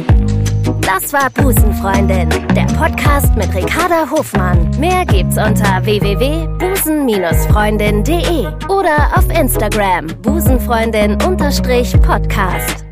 Das war Busenfreundin, der Podcast mit Ricarda Hofmann. Mehr gibt's unter www.busen-freundin.de oder auf Instagram busenfreundin-podcast.